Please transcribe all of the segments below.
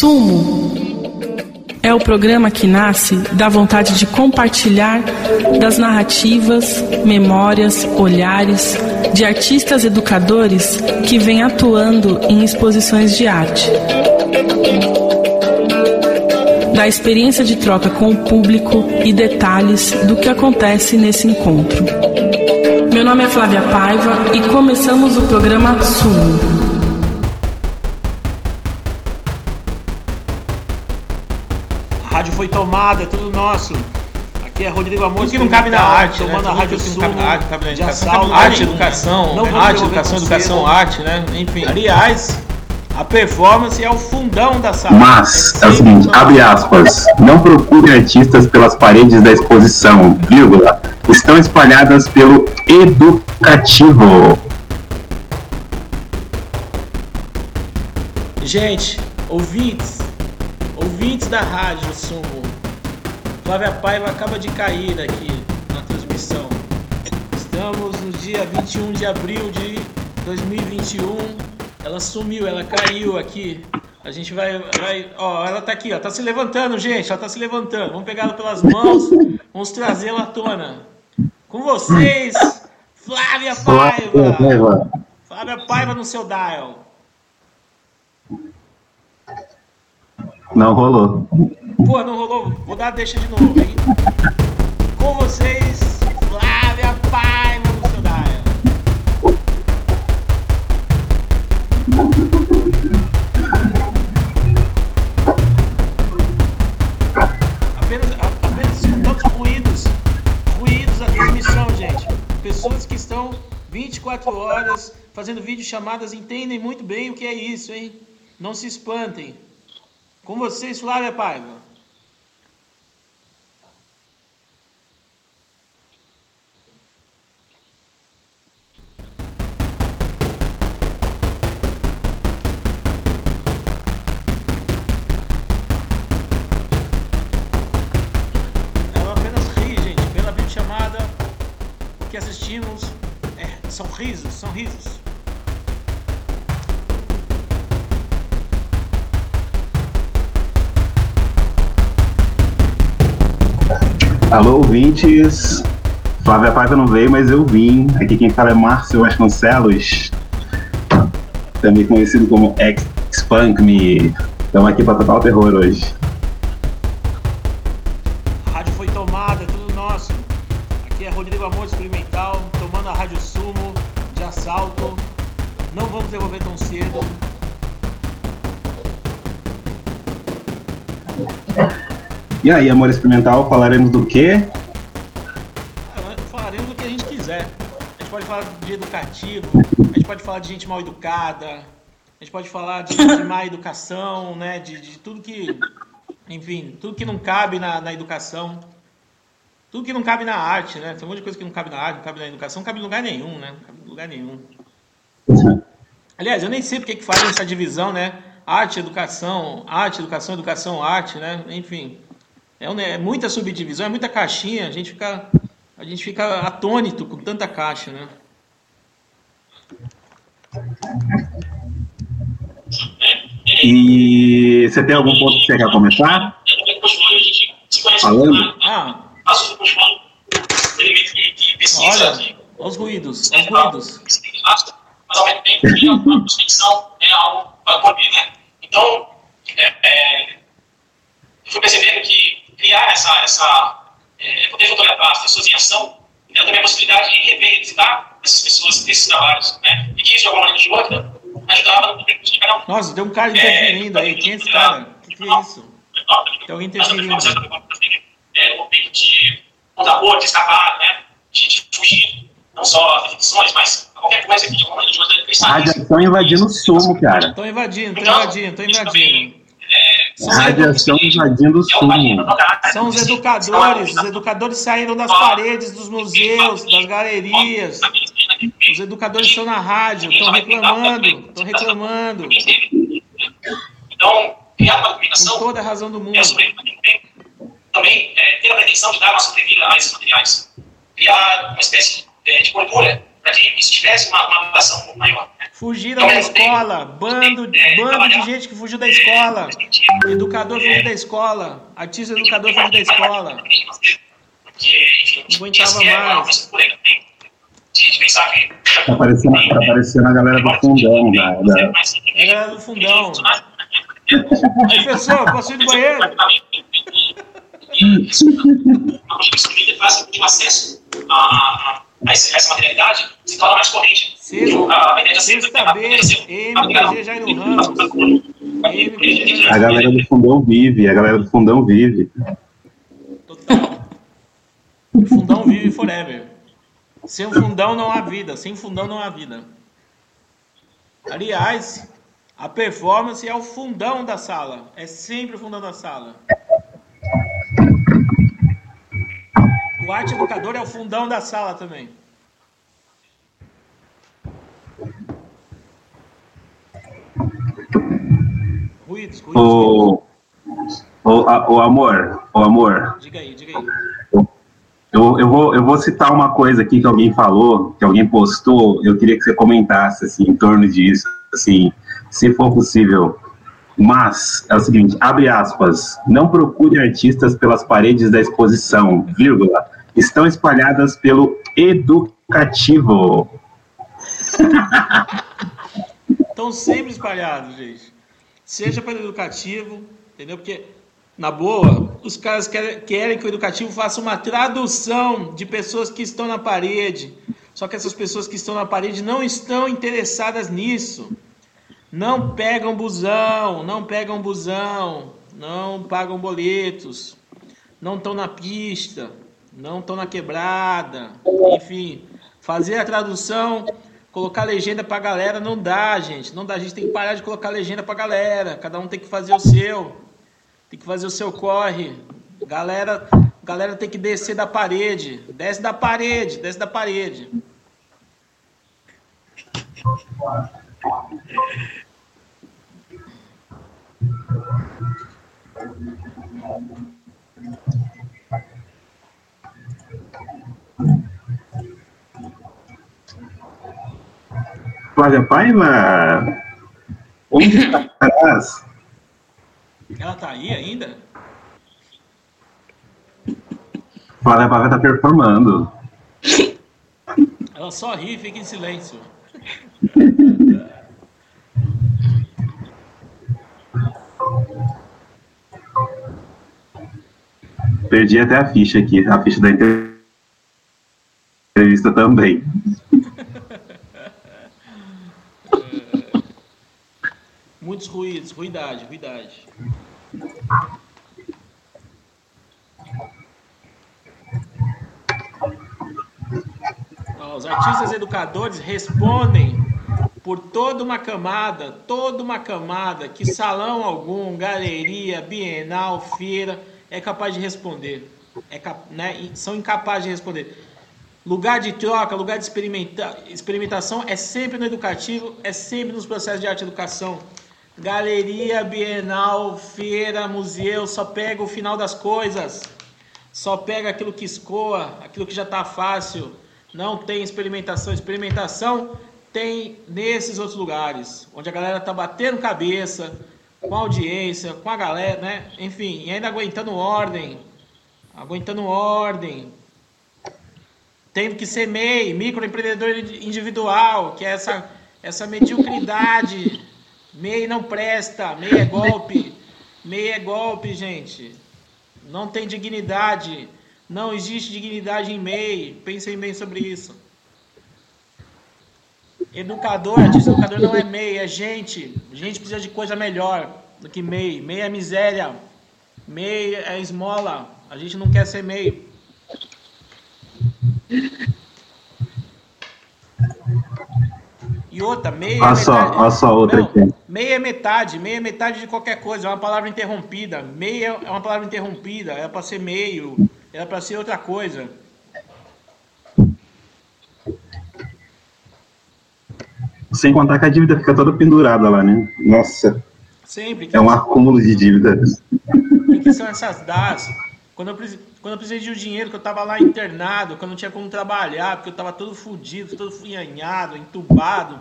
Sumo é o programa que nasce da vontade de compartilhar das narrativas, memórias, olhares de artistas educadores que vêm atuando em exposições de arte. Da experiência de troca com o público e detalhes do que acontece nesse encontro. Meu nome é Flávia Paiva e começamos o programa Sumo. rádio foi tomada, é tudo nosso. Aqui é Rodrigo Amor. Tudo que não cabe na arte, tomando né? a rádio Sumo, não cabe na arte, cabe na educação, assalto. cabe arte, educação, Não arte, educação, educação, arte, né? Enfim. Aliás, a performance é o fundão da sala. Mas, Tem é o seguinte, abre aspas, não procure artistas pelas paredes da exposição, vírgula, estão espalhadas pelo educativo. Gente, ouvintes, ouvintes da rádio Sumo, Flávia Paiva acaba de cair aqui na transmissão. Estamos no dia 21 de abril de 2021. Ela sumiu, ela caiu aqui. A gente vai, vai, ó, ela tá aqui, ó, tá se levantando, gente, ela tá se levantando. Vamos pegá-la pelas mãos, vamos trazê-la à tona. Com vocês, Flávia Paiva. Flávia Paiva no seu dial. Não rolou. Pô, não rolou. Vou dar deixa de novo, hein? Com vocês, Flávia Paiva dial. Apenas, apenas tantos ruídos, ruídos da transmissão, gente. Pessoas que estão 24 horas fazendo videochamadas entendem muito bem o que é isso, hein? Não se espantem. Com vocês, Flávia Paiva. Ouvintes. Flávia Paiva não veio, mas eu vim. Aqui quem fala é Márcio Vasconcelos, também conhecido como X-Punk Me. Estamos aqui para tocar o terror hoje. A rádio foi tomada, é tudo nosso. Aqui é Rodrigo Amor Experimental, tomando a Rádio Sumo de assalto. Não vamos devolver tão cedo. E aí, amor experimental, falaremos do quê? Falar de educativo, a gente pode falar de gente mal educada, a gente pode falar de, de má educação, né? De, de tudo que. Enfim, tudo que não cabe na, na educação. Tudo que não cabe na arte, né? Tem um monte de coisa que não cabe na arte, não cabe na educação, não cabe em lugar nenhum, né? Não cabe em lugar nenhum. Aliás, eu nem sei porque que fazem essa divisão, né? Arte, educação, arte, educação, educação, arte, né? Enfim, é, um- é muita subdivisão, é muita caixinha. A gente fica, a gente fica atônito com tanta caixa, né? E você tem algum ponto que você quer começar? Falando? Ah, olha, olha os ruídos, os ruídos. mas ao mesmo tempo a prospecção é algo para poder, né? Então, é, é, eu fui percebendo que criar essa, essa é, poder fotografar as pessoas em ação, ela também é a possibilidade de rever, revisitar essas pessoas, esses trabalhos, né? E que isso, de alguma maneira ou de outra, ajudava no percurso de cada um. Nossa, tem um cara interferindo aí. Quem é esse cara? O que, que é isso? Tem alguém interferindo. É, o momento de contrapor, de escapar, né? De, de fugir, não só as definições, mas qualquer coisa que de alguma maneira ou de outra cristal. Radiação invadindo o sumo, cara. Estão invadindo, estão invadindo, estão invadindo. São, Radiação invadindo o sumo. são os educadores. Os educadores saíram das paredes dos museus, das galerias. Os educadores estão na rádio, estão reclamando, estão reclamando. Então, criar uma Com documentação toda a razão do mundo. é também é, ter a pretensão de dar uma sobrevida a esses materiais. Criar uma espécie é, de cultura para que isso tivesse uma, uma ação um pouco maior. Né? Fugiram da escola, bando, bando de gente que fugiu da escola. Educador fugiu da escola, artista educador fugiu da escola. Porque, enfim, Não aguentava é mais. coisa por aí também, de, que Tá aparecendo, tá aparecendo a galera do fundão, da, da, É a galera do fundão. Aí, professor, posso ir no banheiro? com que o acesso a, a, essa materialidade se torne mais corrente. Sexta- A- galera do fundão vive, a galera do fundão vive. Total. O fundão vive forever. Sem fundão não há vida. Sem fundão não há vida. Aliás, a performance é o fundão da sala. É sempre o fundão da sala. O arte educador é o fundão da sala também. Ruídos, ruídos. O, o, o amor, o amor, Diga aí, diga aí. Eu, eu, vou, eu vou citar uma coisa aqui que alguém falou, que alguém postou, eu queria que você comentasse, assim, em torno disso, assim, se for possível. Mas, é o seguinte, abre aspas, não procure artistas pelas paredes da exposição, vírgula, estão espalhadas pelo educativo. Estão sempre espalhados, gente. Seja pelo educativo, entendeu? Porque, na boa, os caras querem, querem que o educativo faça uma tradução de pessoas que estão na parede. Só que essas pessoas que estão na parede não estão interessadas nisso. Não pegam busão, não pegam busão, não pagam boletos, não estão na pista, não estão na quebrada, enfim. Fazer a tradução, colocar legenda pra galera não dá, gente. Não dá, a gente tem que parar de colocar legenda pra galera. Cada um tem que fazer o seu. Tem que fazer o seu corre. Galera, galera tem que descer da parede. Desce da parede, desce da parede. Flávia Paiva, onde estarás? Tá aí ainda? Flávia Paiva está performando. Ela só ri e fica em silêncio. Perdi até a ficha aqui, a ficha da entrevista também. Muitos ruídos, ruidade, ruidade. Os artistas educadores respondem por toda uma camada, toda uma camada que salão algum, galeria, bienal, feira é capaz de responder. É né, são incapazes de responder. Lugar de troca, lugar de experimenta experimentação é sempre no educativo, é sempre nos processos de arte educação. Galeria, bienal, feira, museu, só pega o final das coisas. Só pega aquilo que escoa, aquilo que já está fácil. Não tem experimentação. Experimentação tem nesses outros lugares, onde a galera tá batendo cabeça, com a audiência, com a galera, né? Enfim, e ainda aguentando ordem. Aguentando ordem. Tendo que ser MEI, microempreendedor individual, que é essa, essa mediocridade. MEI não presta, MEI é golpe. MEI é golpe, gente. Não tem dignidade. Não existe dignidade em MEI. Pensem bem sobre isso. Educador, artista educador não é MEI, é gente. Gente precisa de coisa melhor do que MEI. MEI é miséria. MEI é esmola. A gente não quer ser MEI. E outra, MEI é Olha só, metade- olha só outra aqui. MEI é metade, MEI é metade de qualquer coisa, é uma palavra interrompida. MEI é uma palavra interrompida, era para ser meio, era para ser outra coisa. Sem contar que a dívida fica toda pendurada lá, né? Nossa, Sempre. é um acúmulo de dívidas. O que são essas DAS? Quando eu, quando eu precisei de um dinheiro, que eu tava lá internado, que eu não tinha como trabalhar, porque eu tava todo fudido, todo funhanhado, entubado.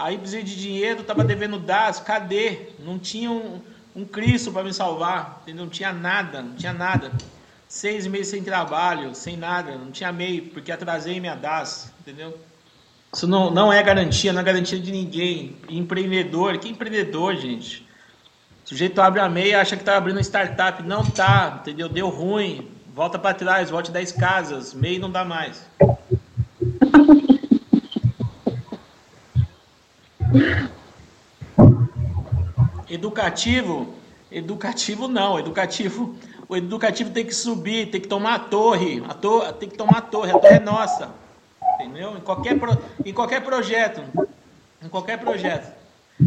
Aí precisei de dinheiro, tava devendo DAS, cadê? Não tinha um, um Cristo para me salvar, entendeu? Não tinha nada, não tinha nada. Seis meses sem trabalho, sem nada, não tinha MEI, porque atrasei minha DAS, entendeu? Isso não, não é garantia, não é garantia de ninguém. Empreendedor, que empreendedor, gente? O sujeito abre a MEI e acha que tá abrindo uma startup. Não tá, entendeu? Deu ruim. Volta para trás, volte 10 casas. MEI não dá mais. Educativo, educativo não, educativo, o educativo tem que subir, tem que tomar a torre, a torre tem que tomar a torre, a torre é nossa, entendeu? Em qualquer, pro- em qualquer projeto, em qualquer projeto,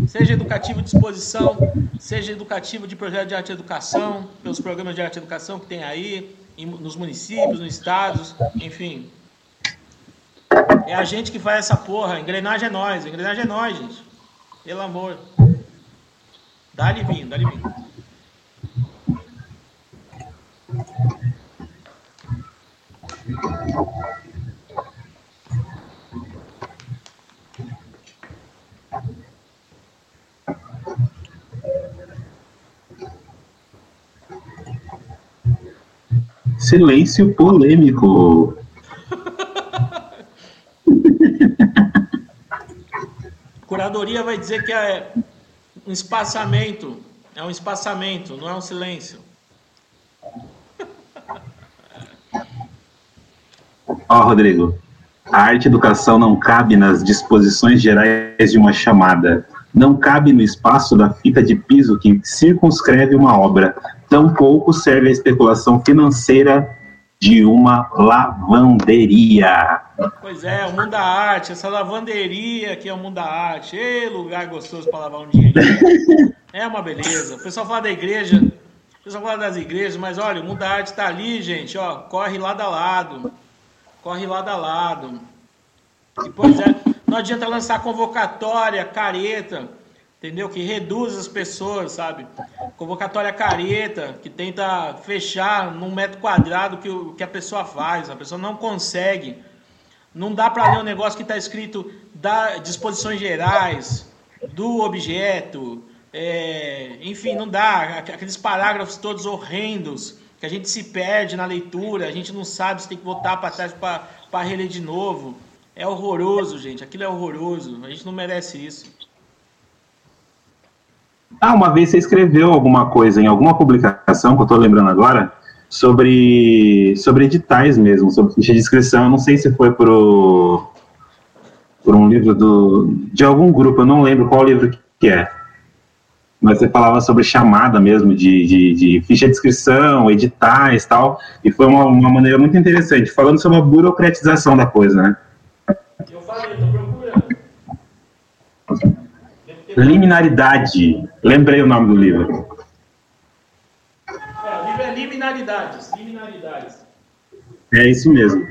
seja educativo de exposição, seja educativo de projeto de arte e educação, pelos programas de arte e educação que tem aí, em- nos municípios, nos estados, enfim. É a gente que faz essa porra, engrenagem é nós, engrenagem é nós, gente. Pelo amor. Dá-lhe vinho, dá-lhe vinho. Silêncio polêmico. Curadoria vai dizer que é um espaçamento. É um espaçamento, não é um silêncio. Ó, Rodrigo, a arte educação não cabe nas disposições gerais de uma chamada. Não cabe no espaço da fita de piso que circunscreve uma obra. Tampouco serve a especulação financeira de uma lavanderia. Pois é, o mundo da arte, essa lavanderia que é o mundo da arte. Ê, lugar gostoso para lavar um dinheirinho. É uma beleza. O pessoal fala da igreja, o pessoal fala das igrejas, mas olha, o mundo da arte está ali, gente, ó, corre lado a lado. Corre lado a lado. E, pois é, não adianta lançar convocatória, careta, entendeu? Que reduz as pessoas, sabe? Convocatória careta, que tenta fechar num metro quadrado que, o, que a pessoa faz. A pessoa não consegue. Não dá para ler um negócio que está escrito da disposições gerais, do objeto, é, enfim, não dá. Aqueles parágrafos todos horrendos que a gente se perde na leitura, a gente não sabe se tem que voltar para trás para reler de novo. É horroroso, gente. Aquilo é horroroso. A gente não merece isso. Ah, uma vez você escreveu alguma coisa em alguma publicação, que eu tô lembrando agora, sobre, sobre editais mesmo, sobre ficha de inscrição. Eu não sei se foi por, por um livro do, de algum grupo, eu não lembro qual livro que é. Mas você falava sobre chamada mesmo, de, de, de ficha de inscrição, editais tal, e foi uma, uma maneira muito interessante, falando sobre a burocratização da coisa, né? Eu falei, tô procurando. Liminaridade. Lembrei o nome do livro. É, o livro é Liminaridades. Liminaridades. É isso mesmo.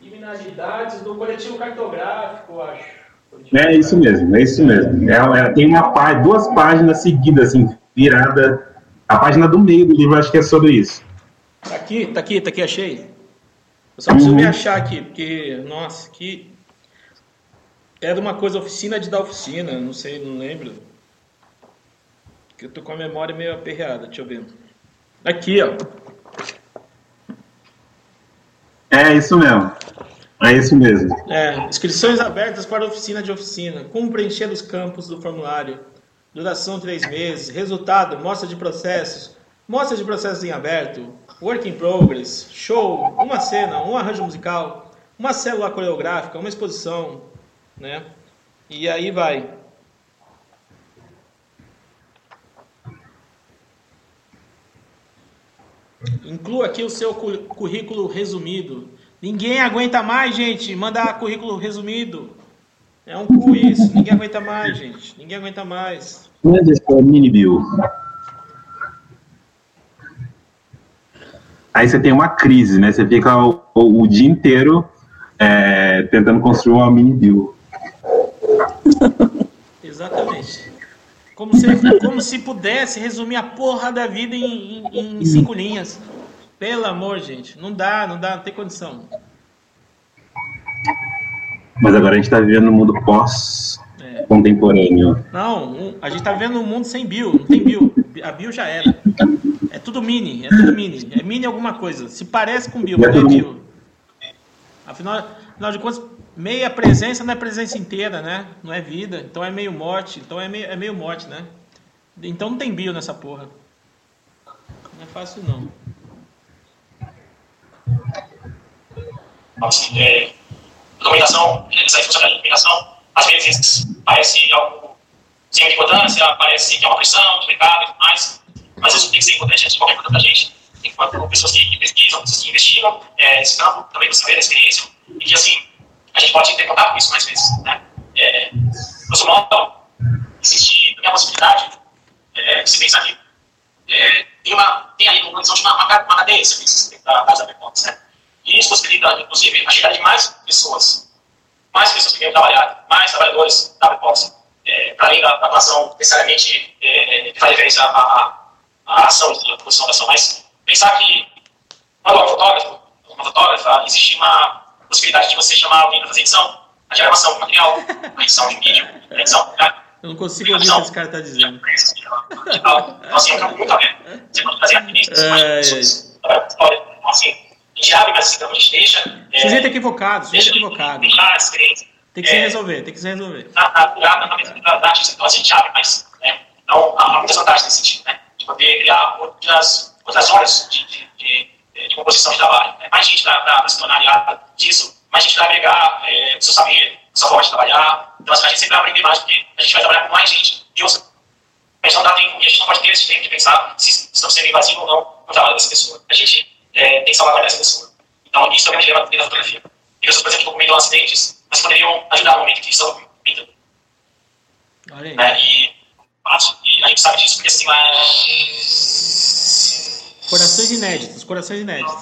Liminaridades do coletivo cartográfico, acho. É isso mesmo, é isso mesmo. É, é, tem uma pá- duas páginas seguidas, assim, virada. A página do meio do livro acho que é sobre isso. Tá aqui, tá aqui, tá aqui, achei. Eu só preciso Uhum. me achar aqui, porque, nossa, que. Era uma coisa oficina de da oficina, não sei, não lembro. Que eu tô com a memória meio aperreada, deixa eu ver. Aqui, ó. É isso mesmo. É isso mesmo. É, inscrições abertas para oficina de oficina. Como preencher os campos do formulário. Duração três meses. Resultado, mostra de processos. Mostra de processos em aberto. Work in progress. Show. Uma cena, um arranjo musical. Uma célula coreográfica, uma exposição. Né? E aí vai. Inclua aqui o seu cu- currículo resumido. Ninguém aguenta mais, gente, mandar currículo resumido. É um cu isso. Ninguém aguenta mais, gente. Ninguém aguenta mais. Está o mini bill? Aí você tem uma crise, né? Você fica o, o- o dia inteiro é, tentando construir uma mini bill. Exatamente. Como se, como se pudesse resumir a porra da vida em, em, em cinco linhas. Pelo amor, gente. Não dá, não dá, não tem condição. Mas agora a gente tá vivendo no mundo pós-contemporâneo. Não, um- a gente tá vivendo um mundo sem bio, não tem bio. A bio já era. É tudo mini, é tudo mini. É mini alguma coisa. Se parece com bio, É mas não é bio. Afinal, afinal de contas, meia presença não é presença inteira, né? Não é vida, então é meio morte. Então é meio, é meio morte, né? Então não tem bio nessa porra. Não é fácil não. Assim, é, documentação, essa funcionalidade de documentação, às vezes parece algo sem importância, parece que é uma pressão do mercado e tudo mais, mas isso tem que ser importante antes de qualquer coisa para a gente. Enquanto pessoas que, pesquisam, pessoas que investigam é, esse campo, também do saber, da experiência, e que assim, a gente pode ter contato com isso mais vezes. Né? É, grosso modo, existe a possibilidade é, de se pensar que é, tem, uma, tem aí condição de uma, uma, uma cadeia de da base da Performance, né? E isso possibilita, inclusive, a chegada de mais pessoas, mais pessoas que querem trabalhar, mais trabalhadores da Performance, é, para além da, da atuação necessariamente é, que faz referência à, ação, à produção da ação, mas pensar que quando é um fotógrafo, uma fotógrafa, existe uma possibilidade de você chamar alguém para fazer edição, a diagramação do material, a edição de vídeo, a edição, né? Eu não consigo ouvir o que esse cara tá dizendo. Então, assim, é um campo muito aberto. Você pode fazer mais ai. pessoas. Então, assim, a gente abre, mas então a gente deixa. é, Sujeito equivocado, sujeito deixa equivocado. deixar a experiência Tem que se é, resolver, tem que se resolver. na, na, na, na artista. Então, assim, a gente abre, mas. Né, então, há, há muitas vantagens nesse sentido, né? De poder criar outras, outras horas de, de, de, de composição de trabalho. Né? Mais gente para se tornar aliada disso, mais gente para agregar é, o seu saber, a sua forma de trabalhar. Então, assim, a gente sempre vai aprender mais, porque a gente vai trabalhar com mais gente. E ouça, a gente não dá tempo, e a gente não pode ter esse tempo de pensar se estamos sendo invasivos ou não no trabalho dessa pessoa. A gente é, tem que salvaguardar essa pessoa. Então, isso também é um dilema dentro da fotografia. E pessoas, por exemplo, que documentam acidentes, mas poderiam ajudar no momento que estão aí. Né? E, e a gente sabe disso porque, assim, é... Corações inéditos, corações inéditos.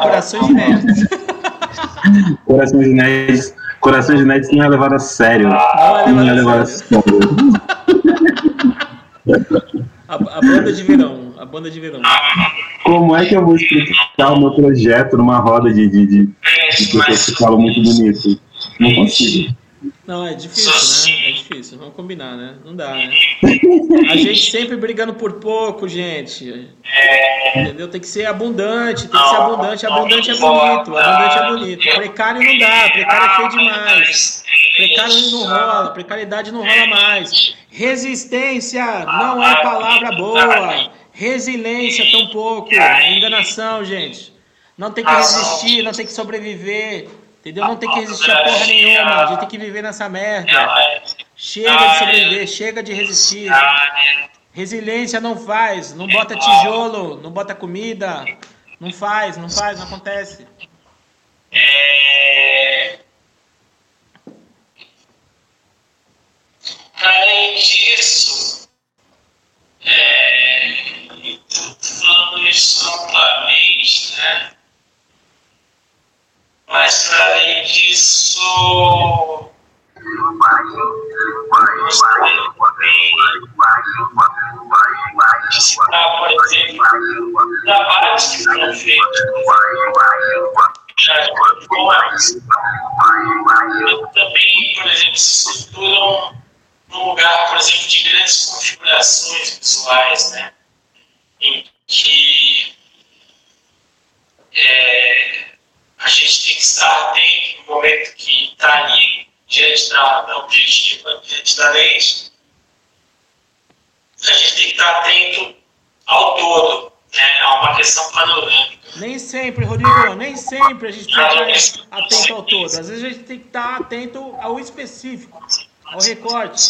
Corações inéditos. Corações inéditos. Corações inéditos não é levado a sério. Não é Não é levado a a sério. A, a banda de verão. A banda de verão. Como é que eu vou explicar o meu projeto numa roda de, de, de, de pessoas que falam muito bonito? Não consigo. Não, é difícil, né? É. Vamos combinar, né? Não dá, né? A gente sempre brigando por pouco, gente. Entendeu? Tem que ser abundante, tem que ser abundante. Abundante é bonito, abundante é bonito. Precário não dá, precário é feio demais. Precário não rola, precariedade não rola mais. Resistência não é palavra boa. Resiliência tampouco. Enganação, gente. Não tem que resistir, não tem que sobreviver. Entendeu? Não tem que resistir a porra nenhuma. A gente tem que viver nessa merda. Chega de sobreviver, chega de resistir. Resiliência não faz, não bota tijolo, não bota comida. Não faz, não faz, não acontece. É... Além disso, é... falando isso amplamente, né? Mas além disso, citar, por exemplo, trabalhos que foram feitos já de formas também, por exemplo, se estruturam num lugar, por exemplo, de grandes configurações visuais, né? Em que é, a gente tem que estar atento no momento que está ali diante da, da objetiva, diante da lente, a gente tem que estar atento ao todo, né? a uma questão panorâmica. Nem sempre, Rodrigo, nem sempre a gente tem que estar atento ao todo. Às vezes a gente tem que estar atento ao específico, ao recorte.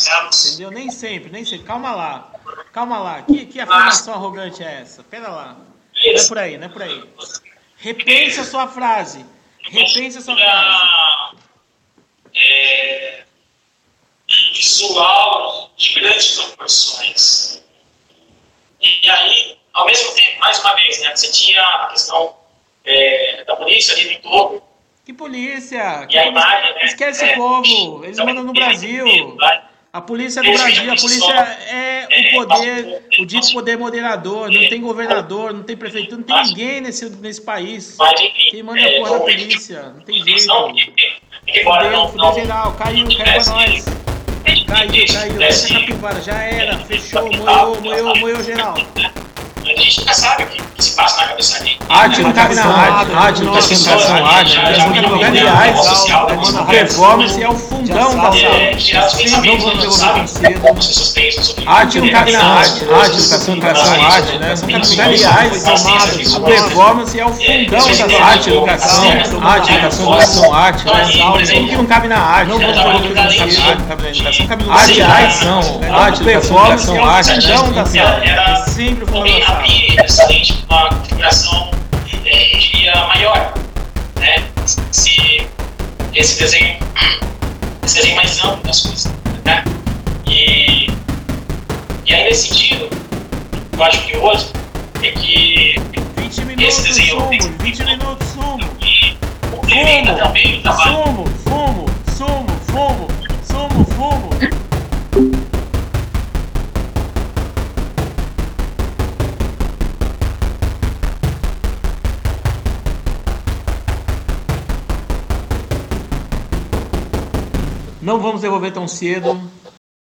Entendeu? Nem sempre, nem sempre. Calma lá. Calma lá. Que, que afirmação arrogante é essa? Pera lá. Não é por aí, não é por aí. Repense a sua frase. Repense a sua frase. É, visual de grandes proporções. E aí, ao mesmo tempo, mais uma vez, né, você tinha a questão é, da polícia ali no entorno, Que polícia? Que a imagem, né? Esquece é, o povo. Eles então, mandam no tem- Brasil. vai- A polícia do Brasil, a polícia é o poder, o dito poder moderador. Não tem governador, não tem prefeitura, não tem ninguém nesse, nesse país. Quem manda é a porra da polícia. Não tem jeito. Embora não, não, geral, caiu, caiu pra nós. Caiu, caiu, essa capivara, já era, fechou, moeu, moeu, moeu geral. A gente nunca sabe o que que se passa na cabeça dele. Arte não cabe na arte, arte não cabe educação, arte, né? Aliás, a performance é o fundão da É, sala. tirar os pensamentos, vamos a gente devolver sabe tão cedo. como as pessoas pensam sobre Arte não cabe na arte, arte, educação, educação, arte, né? São categorias, aliás, a performance é o fundão da arte, educação, arte, educação, educação, arte, né? Tudo que não cabe na arte, não vamos devolver tão cedo. Arte, cabe na educação, arte, educação, arte, performance é o fundão da. É sempre o fundão da sala. Eu acho que hoje é que 20 minutos, esse desenho sumo, tem 20 minutos, sumo. que complementa também o trabalho. Fumo, fumo, sumo, fumo, sumo, fumo. Não vamos devolver tão cedo.